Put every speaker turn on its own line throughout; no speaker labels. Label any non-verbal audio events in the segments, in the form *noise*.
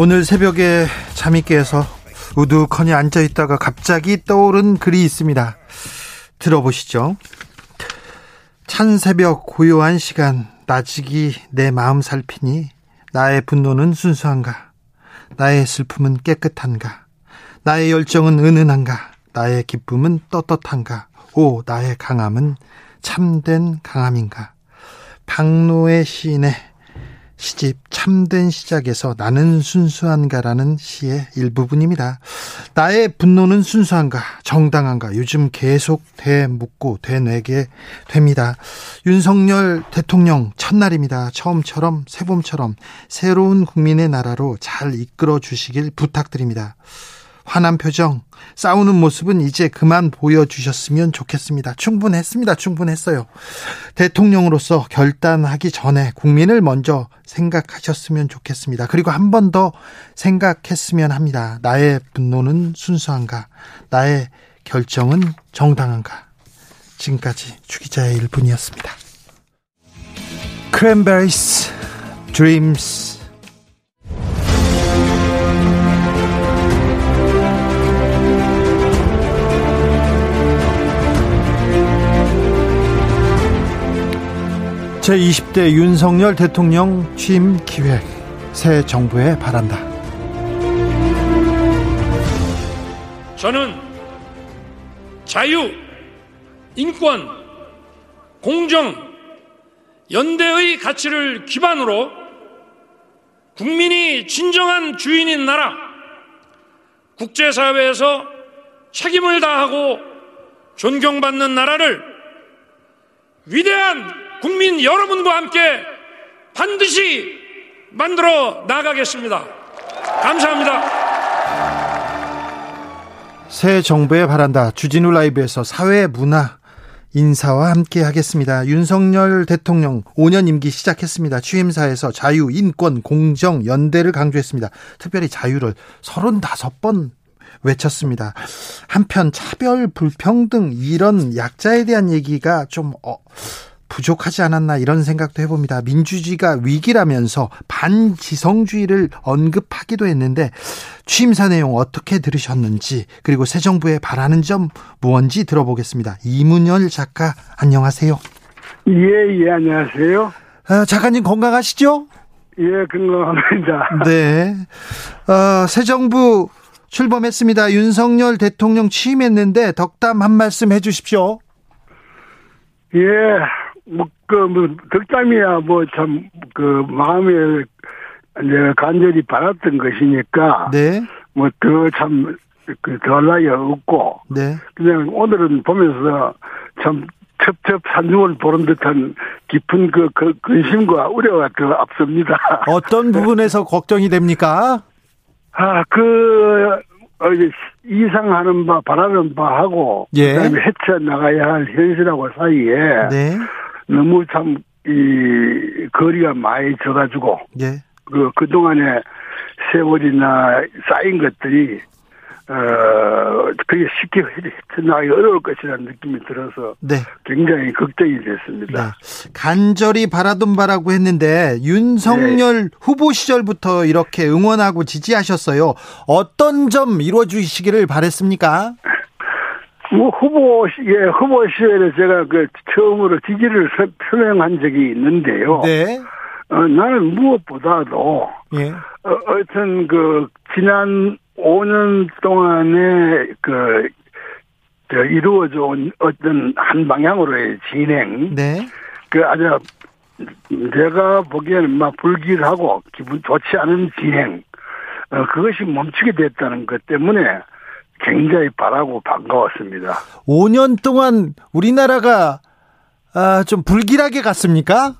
오늘 새벽에 잠이 깨서 우두커니 앉아 있다가 갑자기 떠오른 글이 있습니다. 들어보시죠. 찬 새벽 고요한 시간 나직이 내 마음 살피니 나의 분노는 순수한가? 나의 슬픔은 깨끗한가? 나의 열정은 은은한가? 나의 기쁨은 떳떳한가? 오 나의 강함은 참된 강함인가? 박노의 시인의 시집 참된 시작에서 나는 순수한가라는 시의 일부분입니다. 나의 분노는 순수한가, 정당한가, 요즘 계속 되묻고 되뇌게 됩니다. 윤석열 대통령 첫날입니다. 처음처럼 새봄처럼 새로운 국민의 나라로 잘 이끌어 주시길 부탁드립니다. 화난 표정, 싸우는 모습은 이제 그만 보여주셨으면 좋겠습니다. 충분했습니다. 충분했어요. 대통령으로서 결단하기 전에 국민을 먼저 생각하셨으면 좋겠습니다. 그리고 한 번 더 생각했으면 합니다. 나의 분노는 순수한가? 나의 결정은 정당한가? 지금까지 주기자의 일분이었습니다. Cranberries Dreams 제20대 윤석열 대통령 취임 기획 새 정부에 바란다.
저는 자유, 인권, 공정, 연대의 가치를 기반으로 국민이 진정한 주인인 나라, 국제사회에서 책임을 다하고 존경받는 나라를 위대한 국민 여러분과 함께 반드시 만들어 나가겠습니다. 감사합니다.
새 정부에 바란다. 주진우 라이브에서 사회 문화 인사와 함께 하겠습니다. 윤석열 대통령 5년 임기 시작했습니다. 취임사에서 자유, 인권, 공정, 연대를 강조했습니다. 특별히 자유를 35번 외쳤습니다. 한편 차별, 불평등 이런 약자에 대한 얘기가 좀 어, 부족하지 않았나 이런 생각도 해봅니다. 민주주의가 위기라면서 반지성주의를 언급하기도 했는데 취임사 내용 어떻게 들으셨는지 그리고 새 정부에 바라는 점 무언지 들어보겠습니다. 이문열 작가 안녕하세요.
예, 예, 안녕하세요.
아, 작가님 건강하시죠?
예, 건강합니다. *laughs*
네. 어, 새 정부 출범했습니다. 윤석열 대통령 취임했는데 덕담 한 말씀 해 주십시오.
예, 뭐, 그, 뭐, 덕담이야, 뭐, 참, 그, 마음에, 이제 간절히 바랐던 것이니까.
네.
뭐, 더 참, 그, 덜 나위 없고.
네.
그냥 오늘은 보면서 참, 첩첩 산중을 보는 듯한 깊은 그, 그 근심과 우려가 더 앞섭니다. *laughs*
어떤 부분에서 걱정이 됩니까?
아, 그, 어, 이제 이상하는 바, 바라는 바하고.
예.
그 다음에 헤쳐나가야 할 현실하고 사이에.
네.
너무 참, 이, 거리가 많이 져가지고,
예.
그, 그동안에 세월이나 쌓인 것들이, 어, 그게 쉽게 헤쳐나가기 어려울 것이라는 느낌이 들어서
네.
굉장히 걱정이 됐습니다.
네. 간절히 바라던 바라고 했는데 윤석열
네.
후보 시절부터 이렇게 응원하고 지지하셨어요. 어떤 점 이루어 주시기를 바랬습니까?
뭐 후보, 시- 예, 후보 시절에 제가 그 처음으로 지지를 서- 표명한 적이 있는데요.
네.
어, 나는 무엇보다도
예.
어, 어떤 그 지난 5년 동안에 그 저, 이루어져 온 어떤 한 방향으로의 진행,
네.
그 아주 내가 보기에는 막 불길하고 기분 좋지 않은 진행, 어, 그것이 멈추게 됐다는 것 때문에 굉장히 바라고 반가웠습니다.
5년 동안 우리나라가 아, 좀 불길하게 갔습니까?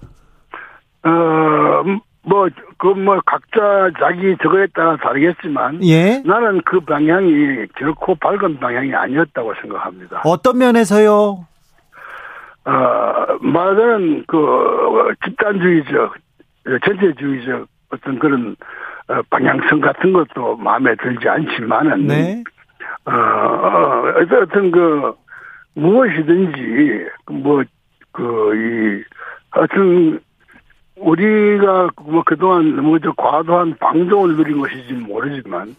어, 뭐, 그, 뭐, 각자 자기 저거에 따라 다르겠지만.
예.
나는 그 방향이 결코 밝은 방향이 아니었다고 생각합니다.
어떤 면에서요?
어, 말하자면, 그, 집단주의적, 전체주의적 어떤 그런, 어, 방향성 같은 것도 마음에 들지 않지만은.
네.
어, 어, 어떤 그, 무엇이든지, 뭐, 그, 이, 하여튼, 우리가 뭐 그동안 너무 저 과도한 방종을 누린 것인지 모르지만,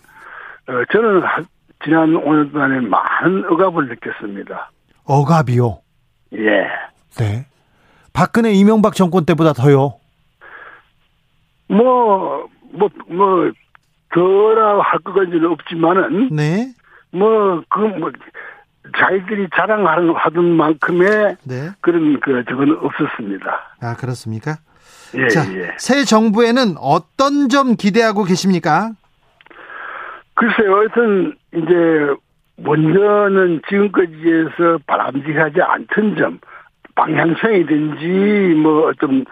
어, 저는 하- 지난 5년 동안에 많은 억압을 느꼈습니다.
억압이요.
예.
네. 박근혜 이명박 정권 때보다 더요.
뭐, 뭐, 뭐, 더라 할 것까지는 없지만은,
네.
뭐, 그, 뭐, 자기들이 자랑하는, 하던 만큼의
네.
그런, 그, 저건 없었습니다.
아, 그렇습니까?
예,
자,
예.
새 정부에는 어떤 점 기대하고 계십니까?
글쎄요, 하여튼, 이제, 먼저는 지금까지에서 바람직하지 않던 점, 방향성이든지, 뭐, 좀,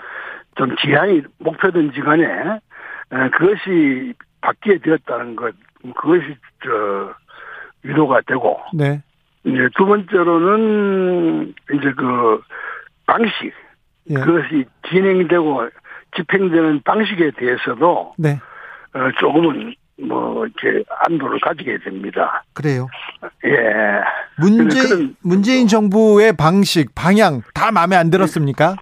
좀 지향이, 목표든지 간에, 에, 그것이 바뀌게 되었다는 것, 그것이, 저, 위로가 되고,
네.
이제 두 번째로는, 이제 그, 방식,
예.
그것이 진행되고 집행되는 방식에 대해서도,
네.
어, 조금은, 뭐, 이렇게, 안도를 가지게 됩니다.
그래요.
예.
문재
그런-
문재인 정부의 방식, 방향 다 마음에 안 들었습니까?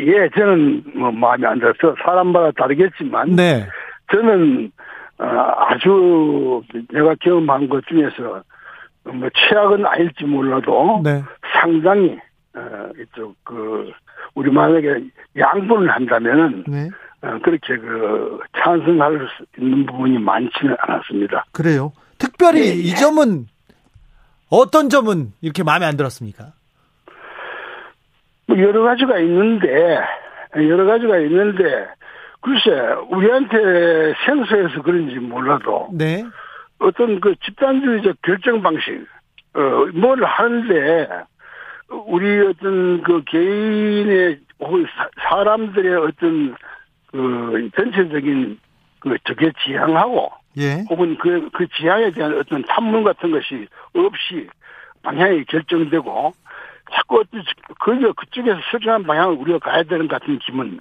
예, 저는 뭐 마음에 안 들어서 사람마다 다르겠지만
네.
저는 어, 아주 내가 경험한 것 중에서 뭐 최악은 아닐지 몰라도
네.
상당히 어, 이쪽 그 우리 만약에 양분을 한다면은
네.
어, 그렇게 그 찬성할 수 있는 부분이 많지는 않았습니다.
그래요. 특별히
예, 예.
이 점은 어떤 점은 이렇게 마음에 안 들었습니까?
뭐 여러 가지가 있는데 여러 가지가 있는데 글쎄 우리한테 생소해서 그런지 몰라도
네.
어떤 그 집단주의적 결정 방식 어 뭘 하는데 우리 어떤 그 개인의 혹은 사- 사람들의 어떤 그 전체적인 그 저게 지향하고
예.
혹은 그, 그 지향에 대한 어떤 탐문 같은 것이 없이 방향이 결정되고 자꾸 어떤 그 그쪽에서 설정한 방향을 우리가 가야 되는 것 같은 기분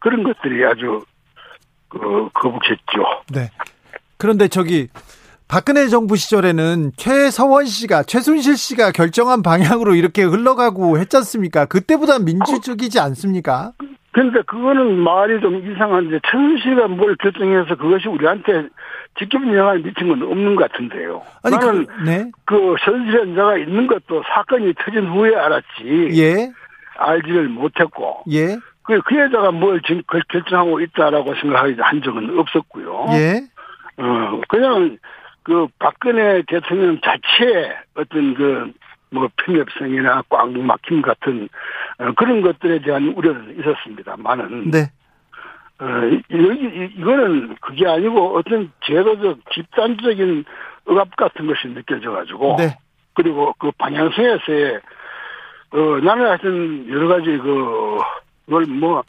그런 것들이 아주 그 거북했죠.
네. 그런데 저기 박근혜 정부 시절에는 최서원 씨가 최순실 씨가 결정한 방향으로 이렇게 흘러가고 했지 않습니까? 그때보다 민주적이지 않습니까?
그런데 그거는 말이 좀 이상한데 최순실가 뭘 결정해서 그것이 우리한테 직접 영향을 미친 건 없는 것 같은데요.
아니
나는
그, 네.
그 선실현자가 있는 것도 사건이 터진 후에 알았지
예.
알지를 못했고
예.
그, 그 여자가 뭘 진- 결- 결정하고 있다라고 생각한 적은 없었고요.
예.
어, 그냥 그 박근혜 대통령 자체의 어떤 그 뭐 편협성이나 꽉 막힘 같은 어, 그런 것들에 대한 우려는 있었습니다만은
네.
어, 이- 이거는 그게 아니고 어떤 제도적 집단적인 억압 같은 것이 느껴져 가지고
네.
그리고 그 방향성에서의 어 나는 하여튼 여러 가지 그 그걸 뭐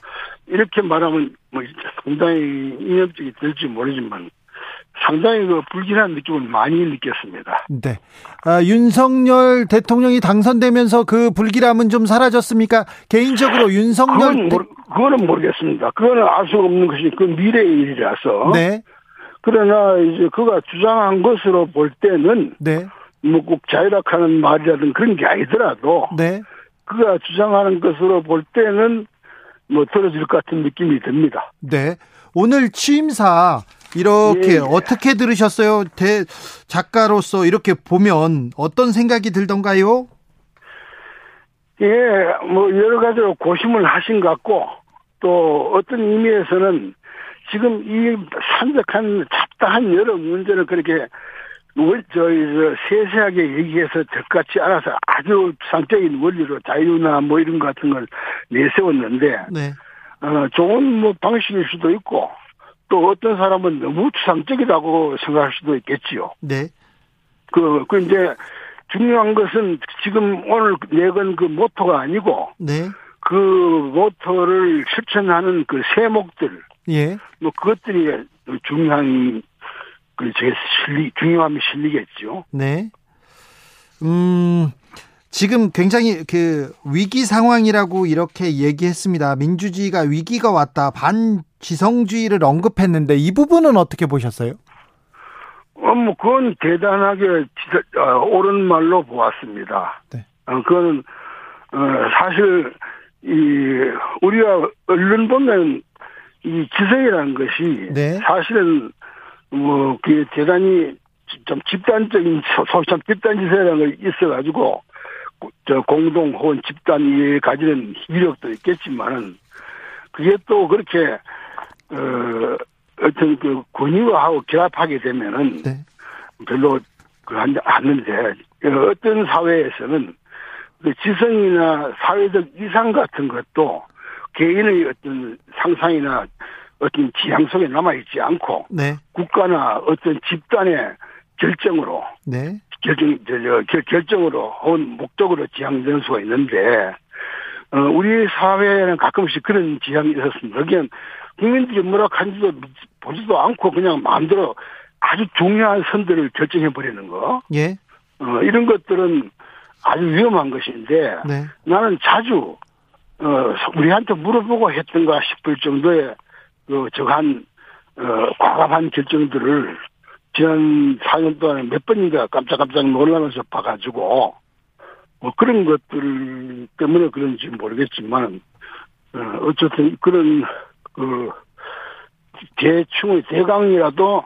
이렇게 말하면 뭐 상당히 이념적이 될지 모르지만 상당히 그 불길한 느낌을 많이 느꼈습니다.
네. 아, 윤석열 대통령이 당선되면서 그 불길함은 좀 사라졌습니까? 개인적으로 윤석열
그건 모르, 그거는 모르겠습니다. 그거는 알 수가 없는 것이 그 미래의 일이라서.
네.
그러나 이제 그가 주장한 것으로 볼 때는
네.
뭐 꼭 자유락하는 말이라든 그런 게 아니더라도
네.
그가 주장하는 것으로 볼 때는 뭐 들어줄 것 같은 느낌이 듭니다.
네. 오늘 취임사 이렇게
예, 예.
어떻게 들으셨어요? 대 작가로서 이렇게 보면 어떤 생각이 들던가요?
예, 뭐 여러 가지로 고심을 하신 것 같고 또 어떤 의미에서는 지금 이 산적한 잡다한 여러 문제를 그렇게 월- 저희 저 세세하게 얘기해서 될것 같지 않아서 아주 상적인 원리로 자유나 뭐 이런 것 같은 걸 내세웠는데
네.
어, 좋은 뭐 방식일 수도 있고 또 어떤 사람은 너무 추상적이라고 생각할 수도 있겠지요.
네.
그, 그 이제 중요한 것은 지금 오늘 내건 그 모토가 아니고
네.
그 모토를 실천하는 그 세목들
예.
뭐 그것들이 중요한 그제 실리 중요함이 실리겠죠.
네. 음. 지금 굉장히 그 위기 상황이라고 이렇게 얘기했습니다. 민주주의가 위기가 왔다. 반지성주의를 언급했는데 이 부분은 어떻게 보셨어요?
어, 뭐, 그건 대단하게 어, 옳은 말로 보았습니다. 네. 어, 그거는, 어, 사실, 이, 우리가 언론 보면 이 지성이라는 것이 네. 사실은 뭐, 그 대단히 좀 집단적인, 소참 집단지성이라는 걸 있어가지고 저 공동 혹은 집단이 가지는 위력도 있겠지만은 그게 또 그렇게 어 어떤 그 권위화하고 결합하게 되면은 네. 별로 그 않는데 어떤 사회에서는 그 지성이나 사회적 이상 같은 것도 개인의 어떤 상상이나 어떤 지향 속에 남아 있지 않고 네. 국가나 어떤 집단의 결정으로 네. 결정 저, 결정으로 혹은 목적으로 지향되는 수가 있는데 어, 우리 사회에는 가끔씩 그런 지향이 있었습니다. 그냥 국민들이 뭐라 하는지도 보지도 않고 그냥 마음대로 아주 중요한 선들을 결정해 버리는 거. 예. 어, 이런 것들은 아주 위험한 것인데 네. 나는 자주 어, 우리한테 물어보고 했던가 싶을 정도의 그 저한 어, 과감한 결정들을 지난 4년 동안에 몇 번인가 깜짝깜짝 놀라면서 봐가지고 뭐 그런 것들 때문에 그런지 모르겠지만 어, 어쨌든 그런 그 대충의 대강이라도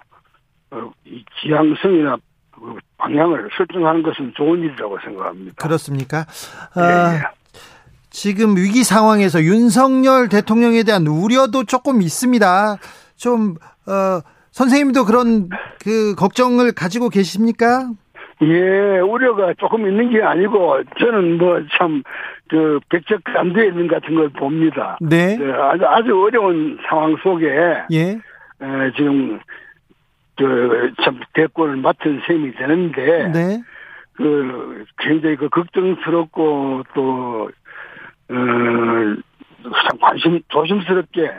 어, 이 지향성이나 그 방향을 설정하는 것은 좋은 일이라고 생각합니다.
그렇습니까? 아, 예, 예. 지금 위기 상황에서 윤석열 대통령에 대한 우려도 조금 있습니다. 좀 어, 선생님도 그런 그 걱정을 가지고 계십니까?
예, 우려가 조금 있는 게 아니고 저는 뭐 참 그 백적 감돼 있는 같은 걸 봅니다. 네. 그 아주 아주 어려운 상황 속에 예. 에, 지금 그 참 대권을 맡은 셈이 되는데 네. 그 굉장히 그 걱정스럽고 또 어, 참 관심 조심스럽게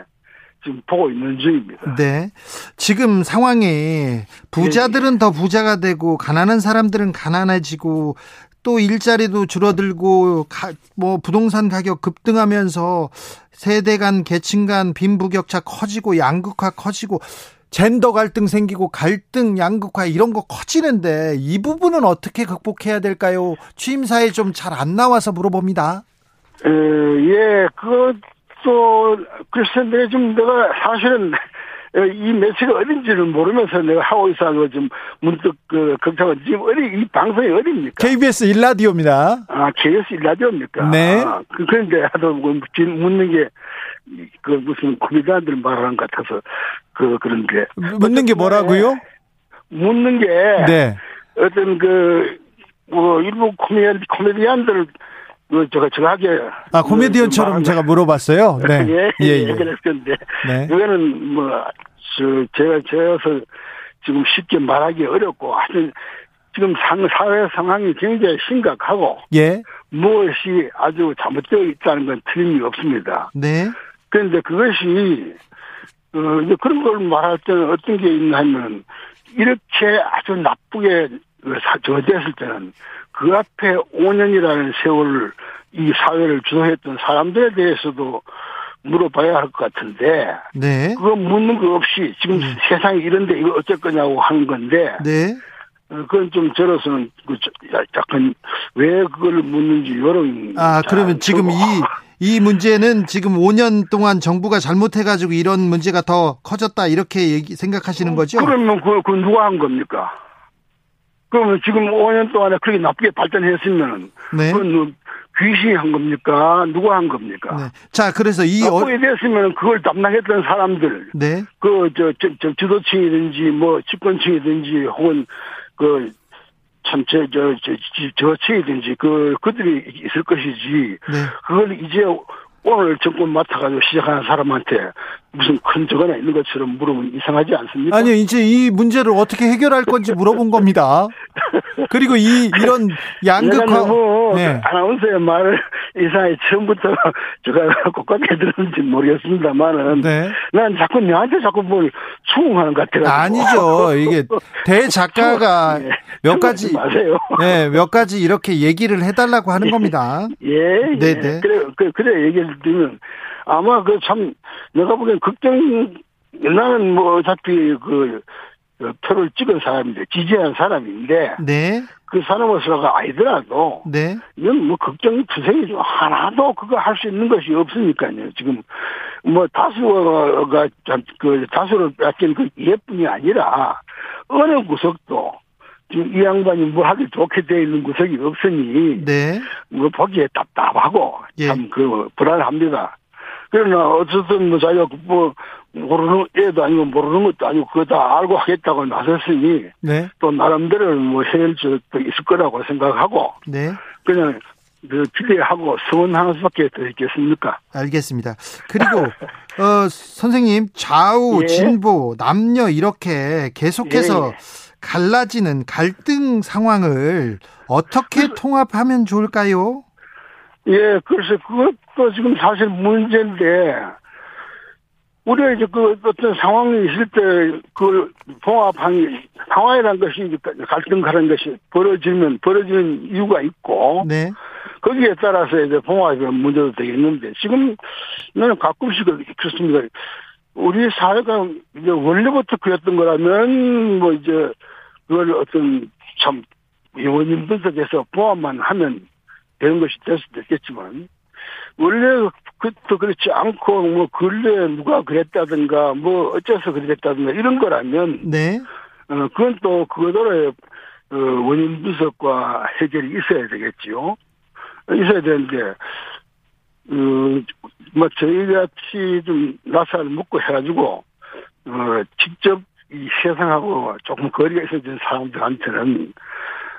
지금 보고 있는 중입니다.
네. 지금 상황에 부자들은 네. 더 부자가 되고 가난한 사람들은 가난해지고 또 일자리도 줄어들고 가, 뭐 부동산 가격 급등하면서 세대 간 계층 간 빈부격차 커지고 양극화 커지고 젠더 갈등 생기고 갈등 양극화 이런 거 커지는데 이 부분은 어떻게 극복해야 될까요? 취임사에 좀 잘 안 나와서 물어봅니다.
에, 예, 그 또, 글쎄, 내가 좀, 내가 사실은, 이 매체가 어딘지를 모르면서 내가 하고 있어서 좀 문득 그 걱정은 지금 어디 이 방송이 어디입니까?
KBS 일라디오입니다.
아 KBS 일라디오입니까?
네.
아, 그, 그런데 하도 뭐 묻는 게 그 무슨 코미디언들 말하는 것 같아서 그 그런데
묻는 게 뭐라고요?
묻는 게 네. 어떤 그뭐 일부 코미디언 코미디언들 그 제가 정확하게
아 코미디언처럼 제가 물어봤어요. *laughs* 네,
예, 예, 예. 그랬는데 네. 이거는 뭐저 제가 제어서 지금 쉽게 말하기 어렵고 하여튼 지금 상 사회 상황이 굉장히 심각하고 예. 무엇이 아주 잘못되어 있다는 건 틀림이 없습니다. 네. 그런데 그것이 어 이제 그런 걸 말할 때는 어떤 게 있냐면 이렇게 아주 나쁘게 저됐을 때는 그 앞에 5년이라는 세월을 이 사회를 주도했던 사람들에 대해서도 물어봐야 할 것 같은데. 네. 그거 묻는 거 없이 지금 네. 세상이 이런데 이거 어쩔 거냐고 하는 건데. 네. 어, 그건 좀 저로서는 그 약간 왜 그걸 묻는지 이런.
아 그러면 지금 이 이 문제는 지금 5년 동안 정부가 잘못해가지고 이런 문제가 더 커졌다 이렇게 얘기, 생각하시는 거죠?
그러면 그, 그 누가 한 겁니까? 그러면 지금 5년 동안에 그렇게 나쁘게 발전했으면 네. 그건 귀신이 한 겁니까? 누가 한 겁니까? 네.
자, 그래서 이
나쁘게 어... 됐으면 그걸 담당했던 사람들, 네. 그저 저, 저, 지도층이든지 뭐 집권층이든지 혹은 그 참저 저 저 저층이든지 그 그들이 있을 것이지. 네. 그걸 이제 오늘 정권 맡아가지고 시작하는 사람한테 무슨 큰 적어나 있는 것처럼 물으면 이상하지 않습니까?
아니요, 이제 이 문제를 어떻게 해결할 건지 물어본 겁니다. 그리고 이 이런 양극화
너무 네. 아나운서의 말을 이상하게 처음부터 제가 꼭하게 들었는지 모르겠습니다만은 네. 난 자꾸 너한테 자꾸 뭘 추궁하는 것 같아요.
아니죠. 이게 대작가가 *laughs* 네. 몇 가지 마세요. 네, 몇 가지 이렇게 얘기를 해달라고 하는 *laughs* 겁니다.
예, 네, 예. 네. 그래, 그래, 그래 얘기를 드리면 아마 그 참 내가 보기엔 극정 나는 뭐 어차피 그 표를 찍은 사람인데 지지한 사람인데 네. 그 사람으로서가 아니더라도 네. 이건 뭐 걱정 투생이죠 하나도 그거 할 수 있는 것이 없으니까요 지금 뭐 다수가 그 다수를 뺏긴 그 예뿐이 아니라 어느 구석도 지금 이 양반이 뭐 하기 좋게 되어 있는 구석이 없으니 네. 뭐 보기에 답답하고 예. 참그 불안합니다. 그러나 어쨌든 뭐 자기가 뭐 모르는 애도 아니고 모르는 것도 아니고 그거 다 알고 하겠다고 나섰으니 네. 또 나름대로 뭐 해결책도 있을 거라고 생각하고 네. 그냥 그 기대하고 성원하는 수밖에 더 있겠습니까?
알겠습니다. 그리고 어 선생님 좌우 예. 진보 남녀 이렇게 계속해서 예. 갈라지는 갈등 상황을 어떻게 그, 통합하면 좋을까요?
예, 그래서 그것도 지금 사실 문제인데, 우리가 이제 그 어떤 상황이 있을 때 그걸 봉합하는, 상황이라는 것이 갈등 가는 것이 벌어지면, 벌어지는 이유가 있고, 네. 거기에 따라서 이제 봉합이 문제도 되겠는데, 지금 나는 가끔씩 그렇습니다. 우리 사회가 이제 원래부터 그랬던 거라면, 뭐 이제, 그걸 어떤 참, 의원님 분석해서 봉합만 하면 되는 것이 될 수도 있겠지만 원래 그것도 그렇지 않고 뭐 근래 누가 그랬다든가 뭐 어째서 그랬다든가 이런 거라면 네. 어 그건 또 그거대로의 어, 원인 분석과 해결이 있어야 되겠지요. 있어야 되는데 어뭐 저희 같이 좀 나사를 묶고 해가지고 어 직접 이 세상하고 조금 거리가 있어진 사람들한테는 어,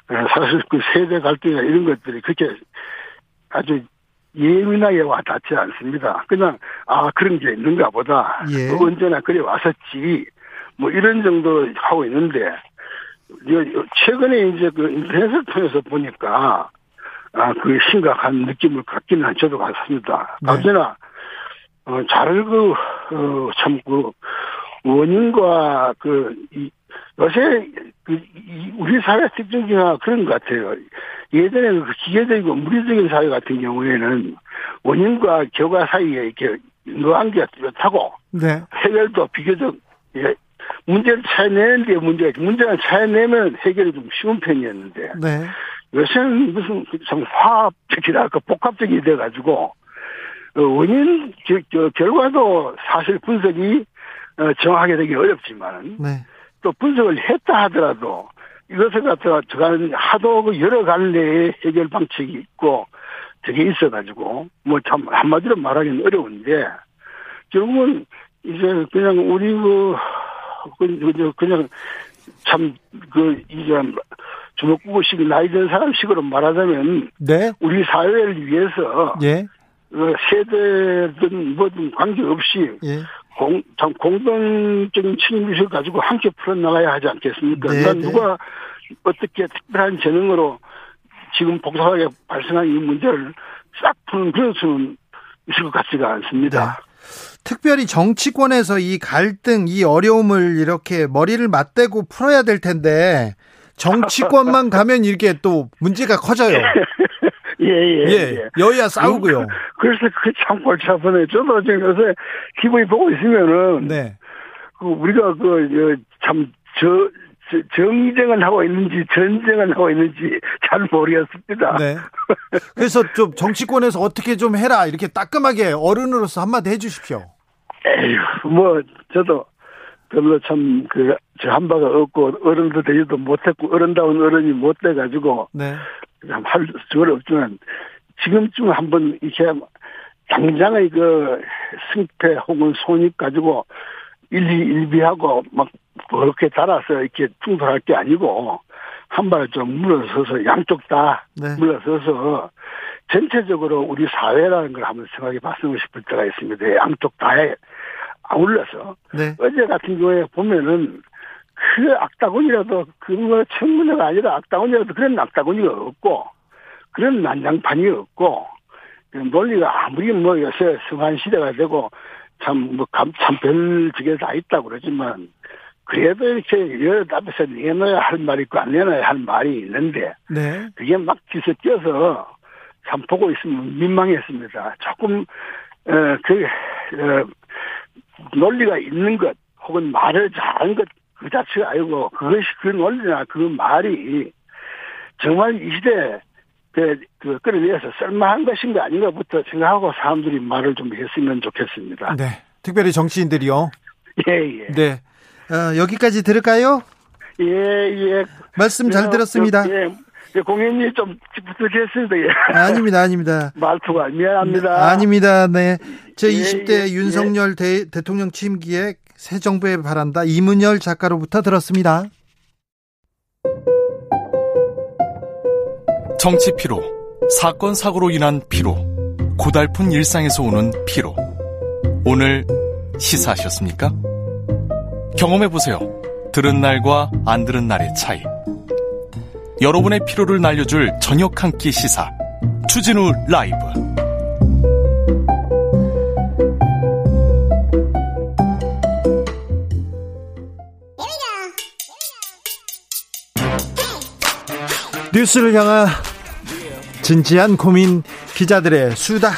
사실 그 세대 갈등이나 이런 것들이 그렇게 아주 예민하게 와 닿지 않습니다. 그냥 아 그런 게 있는가 보다. 예. 뭐 언제나 그래 왔었지. 뭐 이런 정도 하고 있는데 최근에 이제 그 인터넷을 통해서 보니까 아 그 심각한 느낌을 갖기는 한 저도 같습니다. 네. 언제나 어, 잘 그, 어, 참, 그, 원인과 그, 이, 요새 그 우리 사회 특징 중에 그런 것 같아요. 예전에는 그 기계적이고 물리적인 사회 같은 경우에는 원인과 결과 사이에 이렇게 노안기가 뚜렷하고 네. 해결도 비교적 예, 문제를 찾아내는데 문제가 문제가 찾아내면 해결이 좀 쉬운 편이었는데 네. 요새는 무슨 참 화합적이랄까 복합적이 돼가지고 어, 원인 저, 저 결과도 사실 분석이 어, 정확하게 되기 어렵지만 네. 또 분석을 했다 하더라도 이것을 갖다가 저가는 하도 그 여러 갈래의 해결 방식이 있고 저게 있어가지고 뭐 참 한마디로 말하기는 어려운데 결국은 이제 그냥 우리 그, 그 그냥 참 그 이제 주먹구구식 나이 든 사람식으로 말하자면 네? 우리 사회를 위해서 예. 그 세대든 뭐든 관계없이 예. 공, 참 공동적인 책임의식을 가지고 함께 풀어나가야 하지 않겠습니까? 네, 난 네. 누가 어떻게 특별한 재능으로 지금 복잡하게 발생한 이 문제를 싹 푸는 그런 수는 있을 것 같지가 않습니다. 네.
특별히 정치권에서 이 갈등, 이 어려움을 이렇게 머리를 맞대고 풀어야 될 텐데 정치권만 *laughs* 가면 이렇게 또 문제가 커져요. *laughs*
예, 예, 예, 예.
여야 싸우고요.
그 래서 그게 참 골치 아프네. 저도 지금 요새 기분이 보고 있으면은. 네. 그 우리가 그, 참, 저, 정쟁을 하고 있는지 전쟁을 하고 있는지 잘 모르겠습니다. 네.
그래서 좀 정치권에서 어떻게 좀 해라 이렇게 따끔하게 어른으로서 한마디 해주십시오.
에휴, 뭐 저도 별로 참그저한 바가 없고 어른도 되지도 못했고 어른다운 어른이 못 돼가지고 네. 할 수가 없지만 지금쯤 한번 이렇게 당장의 그 승패 혹은 손익 가지고 일리 일비하고 막 그렇게 달아서 이렇게 충돌할 게 아니고 한 발 좀 물러서서 양쪽 다 네. 물러서서 전체적으로 우리 사회라는 걸 한번 생각해 봤으면 싶을 때가 있습니다. 양쪽 다에 아울러서
네.
어제 같은 경우에 보면은 그 악다구니라도 그뭐 청문회가 아니라 악다구니라도 그런 악다구니가 없고 그런 난장판이 없고 그 논리가 아무리 뭐 요새 성한 시대가 되고 참뭐 참별 지게 다 있다고 그러지만 그래도 이렇게 여러 앞에서 내놔야 할 말이 있고 안 내놔야 할 말이 있는데
네.
그게 막 뒤섞여서 참 보고 있으면 민망했습니다. 조금 어, 그 어, 논리가 있는 것 혹은 말을 잘하는 것 그 자체가 아니고 그것이 그 논리나 그 말이 정말 이 시대에 그, 그 끌어내서 쓸만한 것인가 아닌가부터 생각하고 사람들이 말을 좀 했으면 좋겠습니다.
네. 특별히 정치인들이요.
예, 예.
네. 어, 여기까지 들을까요?
예, 예.
말씀 잘
네,
들었습니다.
예. 예, 공연이 좀 부족했습니다. 예.
아닙니다, 아닙니다. *laughs*
말투가 미안합니다.
아닙니다. 네. 제
예,
20대
예,
윤석열 대, 대통령 취임 기획 새 정부에 바란다 이문열 작가로부터 들었습니다.
정치 피로, 사건 사고로 인한 피로, 고달픈 일상에서 오는 피로. 오늘 시사하셨습니까? 경험해 보세요. 들은 날과 안 들은 날의 차이. 여러분의 피로를 날려줄 저녁 한 끼 시사. 추진우 라이브.
뉴스를 향한 진지한 고민 기자들의 수다.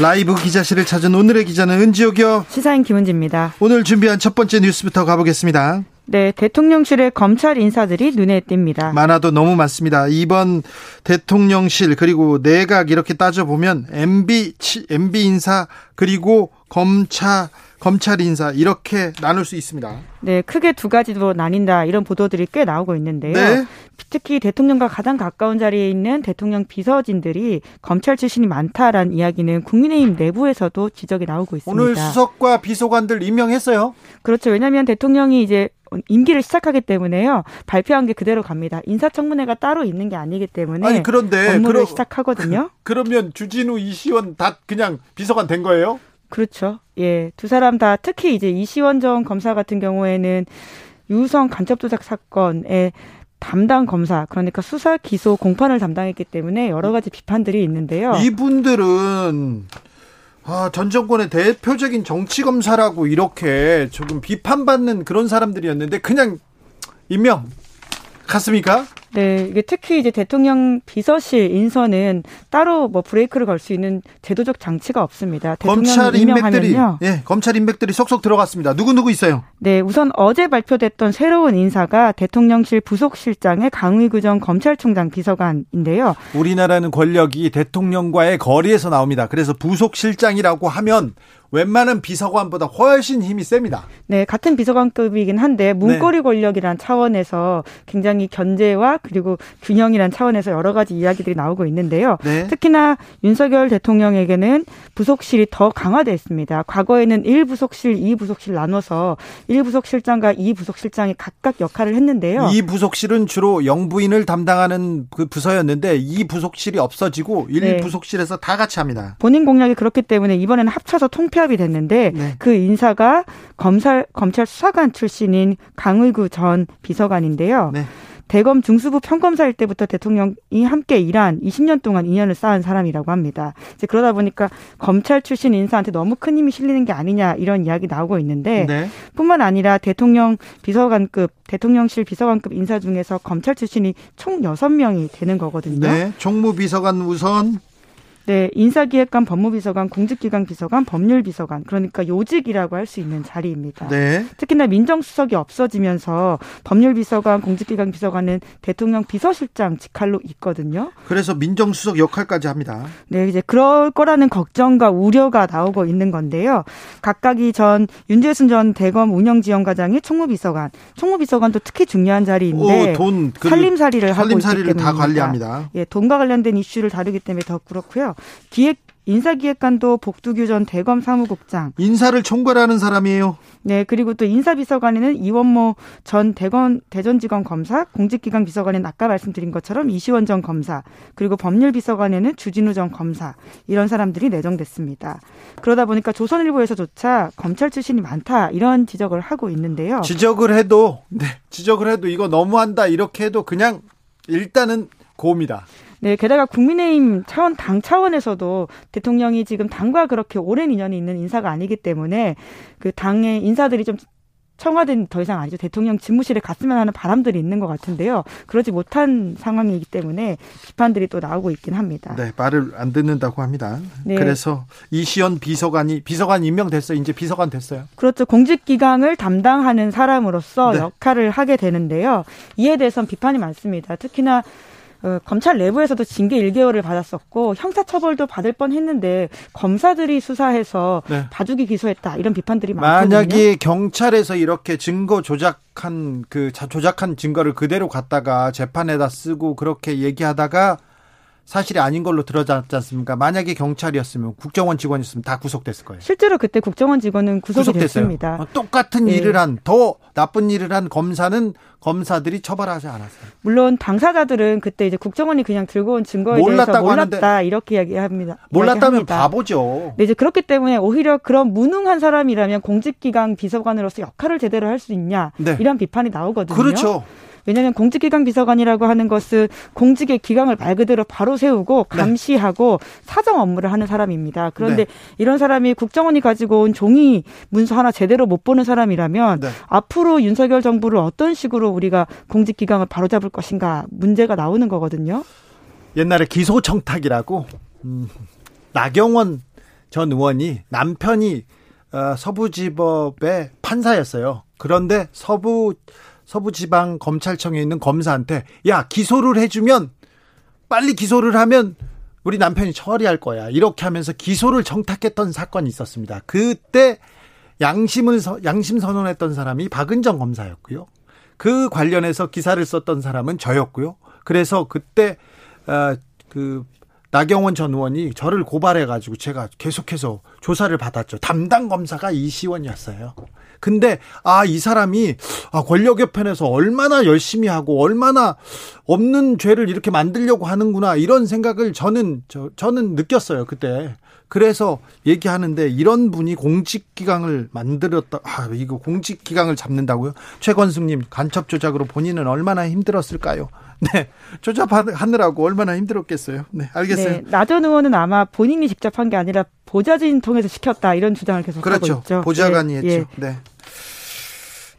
라이브 기자실을 찾은 오늘의 기자는 은지옥이요.
시사인 김은지입니다.
오늘 준비한 첫 번째 뉴스부터 가보겠습니다.
네, 대통령실의 검찰 인사들이 눈에 띕니다.
많아도 너무 많습니다. 이번 대통령실 그리고 내각 이렇게 따져 보면 MB, MB 인사 그리고 검찰 검찰 인사 이렇게 나눌 수 있습니다.
네, 크게 두 가지로 나뉜다 이런 보도들이 꽤 나오고 있는데요.
네.
특히 대통령과 가장 가까운 자리에 있는 대통령 비서진들이 검찰 출신이 많다라는 이야기는 국민의힘 내부에서도 지적이 나오고 있습니다.
오늘 수석과 비서관들 임명했어요.
그렇죠. 왜냐하면 대통령이 이제 임기를 시작하기 때문에요. 발표한 게 그대로 갑니다. 인사청문회가 따로 있는 게 아니기 때문에
아니 그런데
업무를
그러,
시작하거든요. *laughs*
그러면 주진우 이시원 다 그냥 비서관 된 거예요?
그렇죠. 예. 두 사람 다 특히 이제 이시원 전 검사 같은 경우에는 유성 간첩 조작 사건에 담당 검사 그러니까 수사 기소 공판을 담당했기 때문에 여러 가지 비판들이 있는데요.
이분들은 아, 전 정권의 대표적인 정치 검사라고 이렇게 조금 비판받는 그런 사람들이었는데 그냥 임명 갔습니까?
네, 이게 특히 이제 대통령 비서실 인선은 따로 뭐 브레이크를 걸 수 있는 제도적 장치가 없습니다.
검찰 인맥들이
임명하면요.
예, 검찰 인맥들이 속속 들어갔습니다. 누구 누구 있어요?
네, 우선 어제 발표됐던 새로운 인사가 대통령실 부속실장의 강의구 전 검찰총장 비서관인데요.
우리나라는 권력이 대통령과의 거리에서 나옵니다. 그래서 부속실장이라고 하면 웬만한 비서관보다 훨씬 힘이 셉니다.
네, 같은 비서관급이긴 한데 문거리 네. 권력이란 차원에서 굉장히 견제와 그리고 균형이란 차원에서 여러 가지 이야기들이 나오고 있는데요. 네. 특히나 윤석열 대통령에게는 부속실이 더 강화돼 있습니다. 과거에는 1부속실, 2부속실 나눠서 1부속실장과 2부속실장이 각각 역할을 했는데요.
이 부속실은 주로 영부인을 담당하는 그 부서였는데 이 부속실이 없어지고 1부속실에서 네. 다 같이 합니다.
본인 공약이 그렇기 때문에 이번에는 합쳐서 통폐 합이 됐는데 네. 그 인사가 검찰 검찰 수사관 출신인 강의구 전 비서관인데요. 네. 대검 중수부 평검사일 때부터 대통령이 함께 일한 20년 동안 인연을 쌓은 사람이라고 합니다. 이제 그러다 보니까 검찰 출신 인사한테 너무 큰 힘이 실리는 게 아니냐 이런 이야기 나오고 있는데 네. 뿐만 아니라 대통령 비서관급 대통령실 비서관급 인사 중에서 검찰 출신이 총 6명이 되는 거거든요.
네. 총무비서관 우선
네, 인사기획관, 법무비서관, 공직기관 비서관, 법률비서관 그러니까 요직이라고 할 수 있는 자리입니다.
네.
특히나 민정수석이 없어지면서 법률비서관, 공직기관 비서관은 대통령 비서실장 직할로 있거든요.
그래서 민정수석 역할까지 합니다.
네, 이제 그럴 거라는 걱정과 우려가 나오고 있는 건데요. 각각이 전 윤재순 전 대검 운영지원과장이 총무비서관, 총무비서관도 특히 중요한 자리인데
오, 돈
살림살이를 하고
살림살이를
때문에
다 관리합니다.
예, 돈과 관련된 이슈를 다루기 때문에 더 그렇고요. 기획 인사기획관도 복두규 전 대검 사무국장.
인사를 총괄하는 사람이에요.
네, 그리고 또 인사비서관에는 이원모 전 대건 대전지검 검사, 공직기강 비서관에는 아까 말씀드린 것처럼 이시원 전 검사, 그리고 법률비서관에는 주진우 전 검사 이런 사람들이 내정됐습니다. 그러다 보니까 조선일보에서조차 검찰 출신이 많다 이런 지적을 하고 있는데요.
지적을 해도 네, 지적을 해도 이거 너무한다 이렇게 해도 그냥 일단은 고입니다.
네, 게다가 국민의힘 차원 당 차원에서도 대통령이 지금 당과 그렇게 오랜 인연이 있는 인사가 아니기 때문에 그 당의 인사들이 좀 청와대는 더 이상 아니죠. 대통령 집무실에 갔으면 하는 바람들이 있는 것 같은데요. 그러지 못한 상황이기 때문에 비판들이 또 나오고 있긴 합니다.
네, 말을 안 듣는다고 합니다. 네. 그래서 이시연 비서관이 비서관 임명됐어요. 이제 비서관 됐어요.
그렇죠. 공직 기강을 담당하는 사람으로서 네. 역할을 하게 되는데요. 이에 대해서는 비판이 많습니다. 특히나 어, 검찰 내부에서도 징계 1개월을 받았었고 형사처벌도 받을 뻔했는데 검사들이 수사해서 네. 봐주기 기소했다 이런 비판들이
많거든요. 만약에 경찰에서 이렇게 증거 조작한 그 조작한 증거를 그대로 갖다가 재판에다 쓰고 그렇게 얘기하다가 사실이 아닌 걸로 드러났지 않습니까? 만약에 경찰이었으면 국정원 직원이었으면 다 구속됐을 거예요.
실제로 그때 국정원 직원은 구속이 구속됐어요. 됐습니다.
어, 똑같은 네. 일을 한 더 나쁜 일을 한 검사는 검사들이 처벌하지 않았어요.
물론 당사자들은 그때 이제 국정원이 그냥 들고 온 증거에 대해서 몰랐다 이렇게 이야기합니다.
몰랐다면 이야기합니다. 바보죠.
네, 이제 그렇기 때문에 오히려 그런 무능한 사람이라면 공직기강 비서관으로서 역할을 제대로 할 수 있냐 네. 이런 비판이 나오거든요.
그렇죠.
왜냐하면 공직기강 비서관이라고 하는 것은 공직의 기강을 말 그대로 바로 세우고 네. 감시하고 네. 사정 업무를 하는 사람입니다. 그런데 네. 이런 사람이 국정원이 가지고 온 종이 문서 하나 제대로 못 보는 사람이라면 네. 앞으로 윤석열 정부를 어떤 식으로 우리가 공직기강을 바로잡을 것인가 문제가 나오는 거거든요.
옛날에 기소청탁이라고 음, 나경원 전 의원이 남편이 어, 서부지법의 판사였어요. 그런데 서부 서부지방 검찰청에 있는 검사한테 야 기소를 해주면 빨리 기소를 하면 우리 남편이 처리할 거야 이렇게 하면서 기소를 정탁했던 사건이 있었습니다. 그때 양심을 양심 선언했던 사람이 박은정 검사였고요. 그 관련해서 기사를 썼던 사람은 저였고요. 그래서 그때 어, 그 나경원 전 의원이 저를 고발해 가지고 제가 계속해서 조사를 받았죠. 담당 검사가 이시원이었어요. 근데 아 이 사람이 아 권력의 편에서 얼마나 열심히 하고 얼마나 없는 죄를 이렇게 만들려고 하는구나 이런 생각을 저는 저 저는 느꼈어요 그때. 그래서 얘기하는데 이런 분이 공직기강을 만들었다. 아, 이거 공직기강을 잡는다고요? 최건숙님 간첩 조작으로 본인은 얼마나 힘들었을까요? *laughs* 네. 조작하느라고 얼마나 힘들었겠어요. 네, 알겠어요. 네,
나전 의원은 아마 본인이 직접 한 게 아니라 보좌진 통해서 시켰다 이런 주장을 계속
그렇죠.
하고 있죠.
보좌관이 네, 했죠. 예. 네.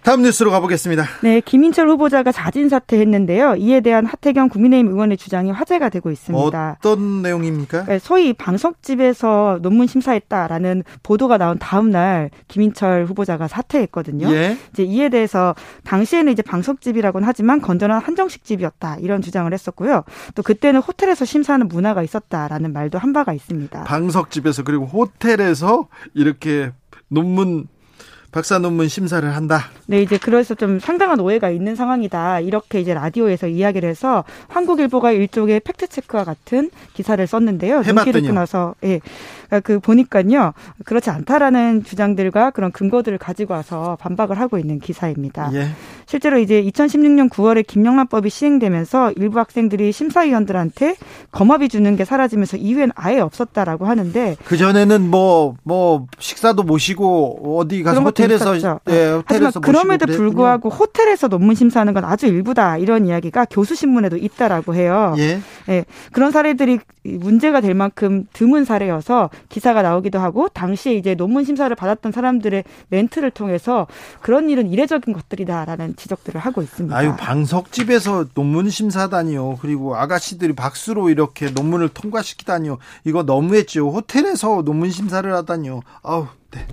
다음 뉴스로 가보겠습니다.
네, 김인철 후보자가 자진 사퇴했는데요. 이에 대한 하태경 국민의힘 의원의 주장이 화제가 되고 있습니다.
어떤 내용입니까?
네, 소위 방송집에서 논문 심사했다라는 보도가 나온 다음 날 김인철 후보자가 사퇴했거든요. 예. 이제 이에 대해서 당시에는 이제 방송집이라고는 하지만 건전한 한정식 집이었다 이런 주장을 했었고요. 또 그때는 호텔에서 심사하는 문화가 있었다라는 말도 한 바가 있습니다.
방석집에서 그리고 호텔에서 이렇게 논문 박사 논문 심사를 한다.
네, 이제 그래서 좀 상당한 오해가 있는 상황이다. 이렇게 이제 라디오에서 이야기를 해서 한국일보가 일종의 팩트 체크와 같은 기사를 썼는데요.
듣고
나서 예. 그러니까 그 보니까요. 그렇지 않다라는 주장들과 그런 근거들을 가지고 와서 반박을 하고 있는 기사입니다. 예. 실제로 이제 2016년 9월에 김영란법이 시행되면서 일부 학생들이 심사위원들한테 거마비 주는 게 사라지면서 이후엔 아예 없었다라고 하는데
그 전에는 뭐뭐 뭐 식사도 모시고 어디 가서 호텔에서
예, 호텔에서 하지만 그럼에도 불구하고 호텔에서 논문 심사하는 건 아주 일부다 이런 이야기가 교수 신문에도 있다라고 해요. 예. 예. 그런 사례들이 문제가 될 만큼 드문 사례여서 기사가 나오기도 하고 당시에 이제 논문 심사를 받았던 사람들의 멘트를 통해서 그런 일은 이례적인 것들이다라는 지적들을 하고 있습니다.
아유 방석집에서 논문 심사다니요. 그리고 아가씨들이 박수로 이렇게 논문을 통과시키다니요. 이거 너무했죠. 호텔에서 논문 심사를 하다니요. 아우 네.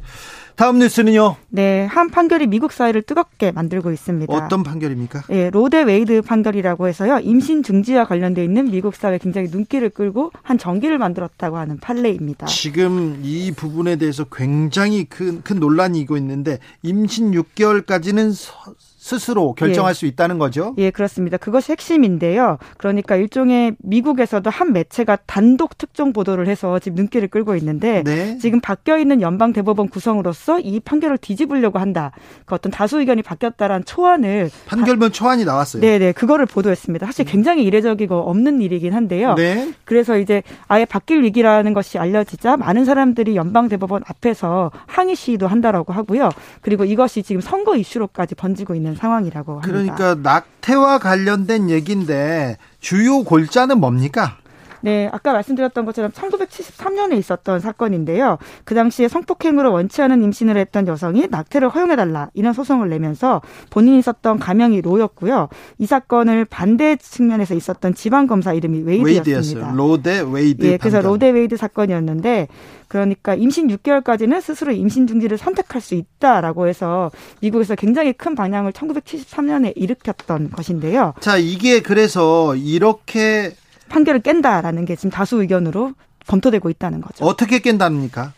다음 뉴스는요.
네, 한 판결이 미국 사회를 뜨겁게 만들고 있습니다.
어떤 판결입니까?
네, 로 대 웨이드 판결이라고 해서요. 임신 중지와 관련돼 있는 미국 사회 굉장히 눈길을 끌고 한 전기를 만들었다고 하는 판례입니다.
지금 이 부분에 대해서 굉장히 큰, 큰 논란이 있고 있는데 임신 6개월까지는 서, 스스로 결정할 예. 수 있다는 거죠.
예, 그렇습니다. 그것이 핵심인데요. 그러니까 일종의 미국에서도 한 매체가 단독 특정 보도를 해서 지금 눈길을 끌고 있는데 네. 지금 바뀌어 있는 연방 대법원 구성으로서 이 판결을 뒤집으려고 한다. 그 어떤 다수 의견이 바뀌었다라는 초안을
판결문 초안이 나왔어요.
네, 네. 그거를 보도했습니다. 사실 음. 굉장히 이례적이고 없는 일이긴 한데요. 네. 그래서 이제 아예 바뀔 위기라는 것이 알려지자 많은 사람들이 연방 대법원 앞에서 항의 시위도 한다라고 하고요. 그리고 이것이 지금 선거 이슈로까지 번지고 있는 상황이라고
합니다. 그러니까 낙태와 관련된 얘기인데 주요 골자는 뭡니까?
네, 아까 말씀드렸던 것처럼 1973년에 있었던 사건인데요. 그 당시에 성폭행으로 원치 않은 임신을 했던 여성이 낙태를 허용해달라 이런 소송을 내면서 본인이 썼던 가명이 로였고요. 이 사건을 반대 측면에서 있었던 지방 검사 이름이 웨이드였습니다.
로 대 웨이드. 예,
그래서 로 대 웨이드 사건이었는데 그러니까 임신 6개월까지는 스스로 임신 중지를 선택할 수 있다라고 해서 미국에서 굉장히 큰 방향을 1973년에 일으켰던 것인데요.
자, 이게 그래서 이렇게
판결을 깬다라는 게 지금 다수 의견으로 검토되고 있다는 거죠.
어떻게 깬답니까?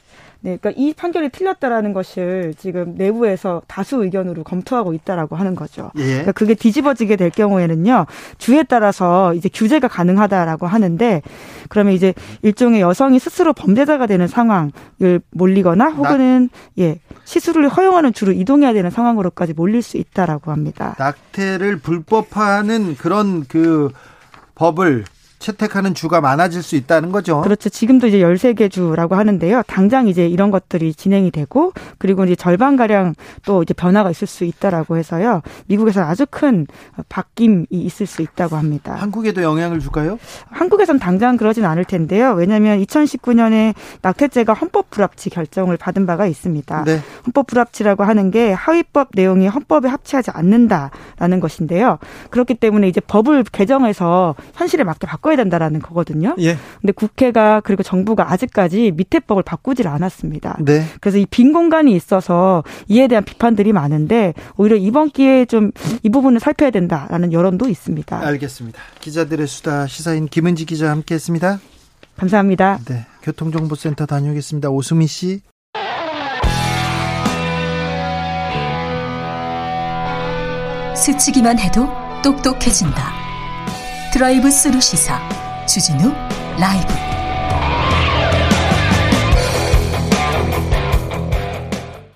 네, 그러니까 이 판결이 틀렸다라는 것을 지금 내부에서 다수 의견으로 검토하고 있다라고 하는 거죠. 예. 그러니까 그게 뒤집어지게 될 경우에는요, 주에 따라서 이제 규제가 가능하다라고 하는데, 그러면 이제 일종의 여성이 스스로 범죄자가 되는 상황을 몰리거나 혹은 예 시술을 허용하는 주로 이동해야 되는 상황으로까지 몰릴 수 있다라고 합니다.
낙태를 불법화하는 그런 그 법을 채택하는 주가 많아질 수 있다는 거죠.
그렇죠. 지금도 이제 13개 주라고 하는데요. 당장 이제 이런 것들이 진행이 되고 그리고 이제 절반 가량 또 이제 변화가 있을 수 있다라고 해서요. 미국에서 아주 큰 바뀜이 있을 수 있다고 합니다.
한국에도 영향을 줄까요?
한국에선 당장 그러진 않을 텐데요. 왜냐하면 2019년에 낙태죄가 헌법 불합치 결정을 받은 바가 있습니다. 네. 헌법 불합치라고 하는 게 하위법 내용이 헌법에 합치하지 않는다라는 것인데요. 그렇기 때문에 이제 법을 개정해서 현실에 맞게 바꿔야 바꿔야 된다라는 거거든요. 예. 근데 국회가 그리고 정부가 아직까지 밑에 법을 바꾸질 않았습니다. 네. 그래서 이 빈 공간이 있어서 이에 대한 비판들이 많은데 오히려 이번 기회에 좀 이 부분을 살펴야 된다라는 여론도 있습니다.
알겠습니다. 기자들의 수다 시사인 김은지 기자 함께했습니다.
감사합니다.
네, 교통정보센터 다녀오겠습니다. 오수미 씨.
스치기만 해도 똑똑해진다. 드라이브 스루 시사. 주진우 라이브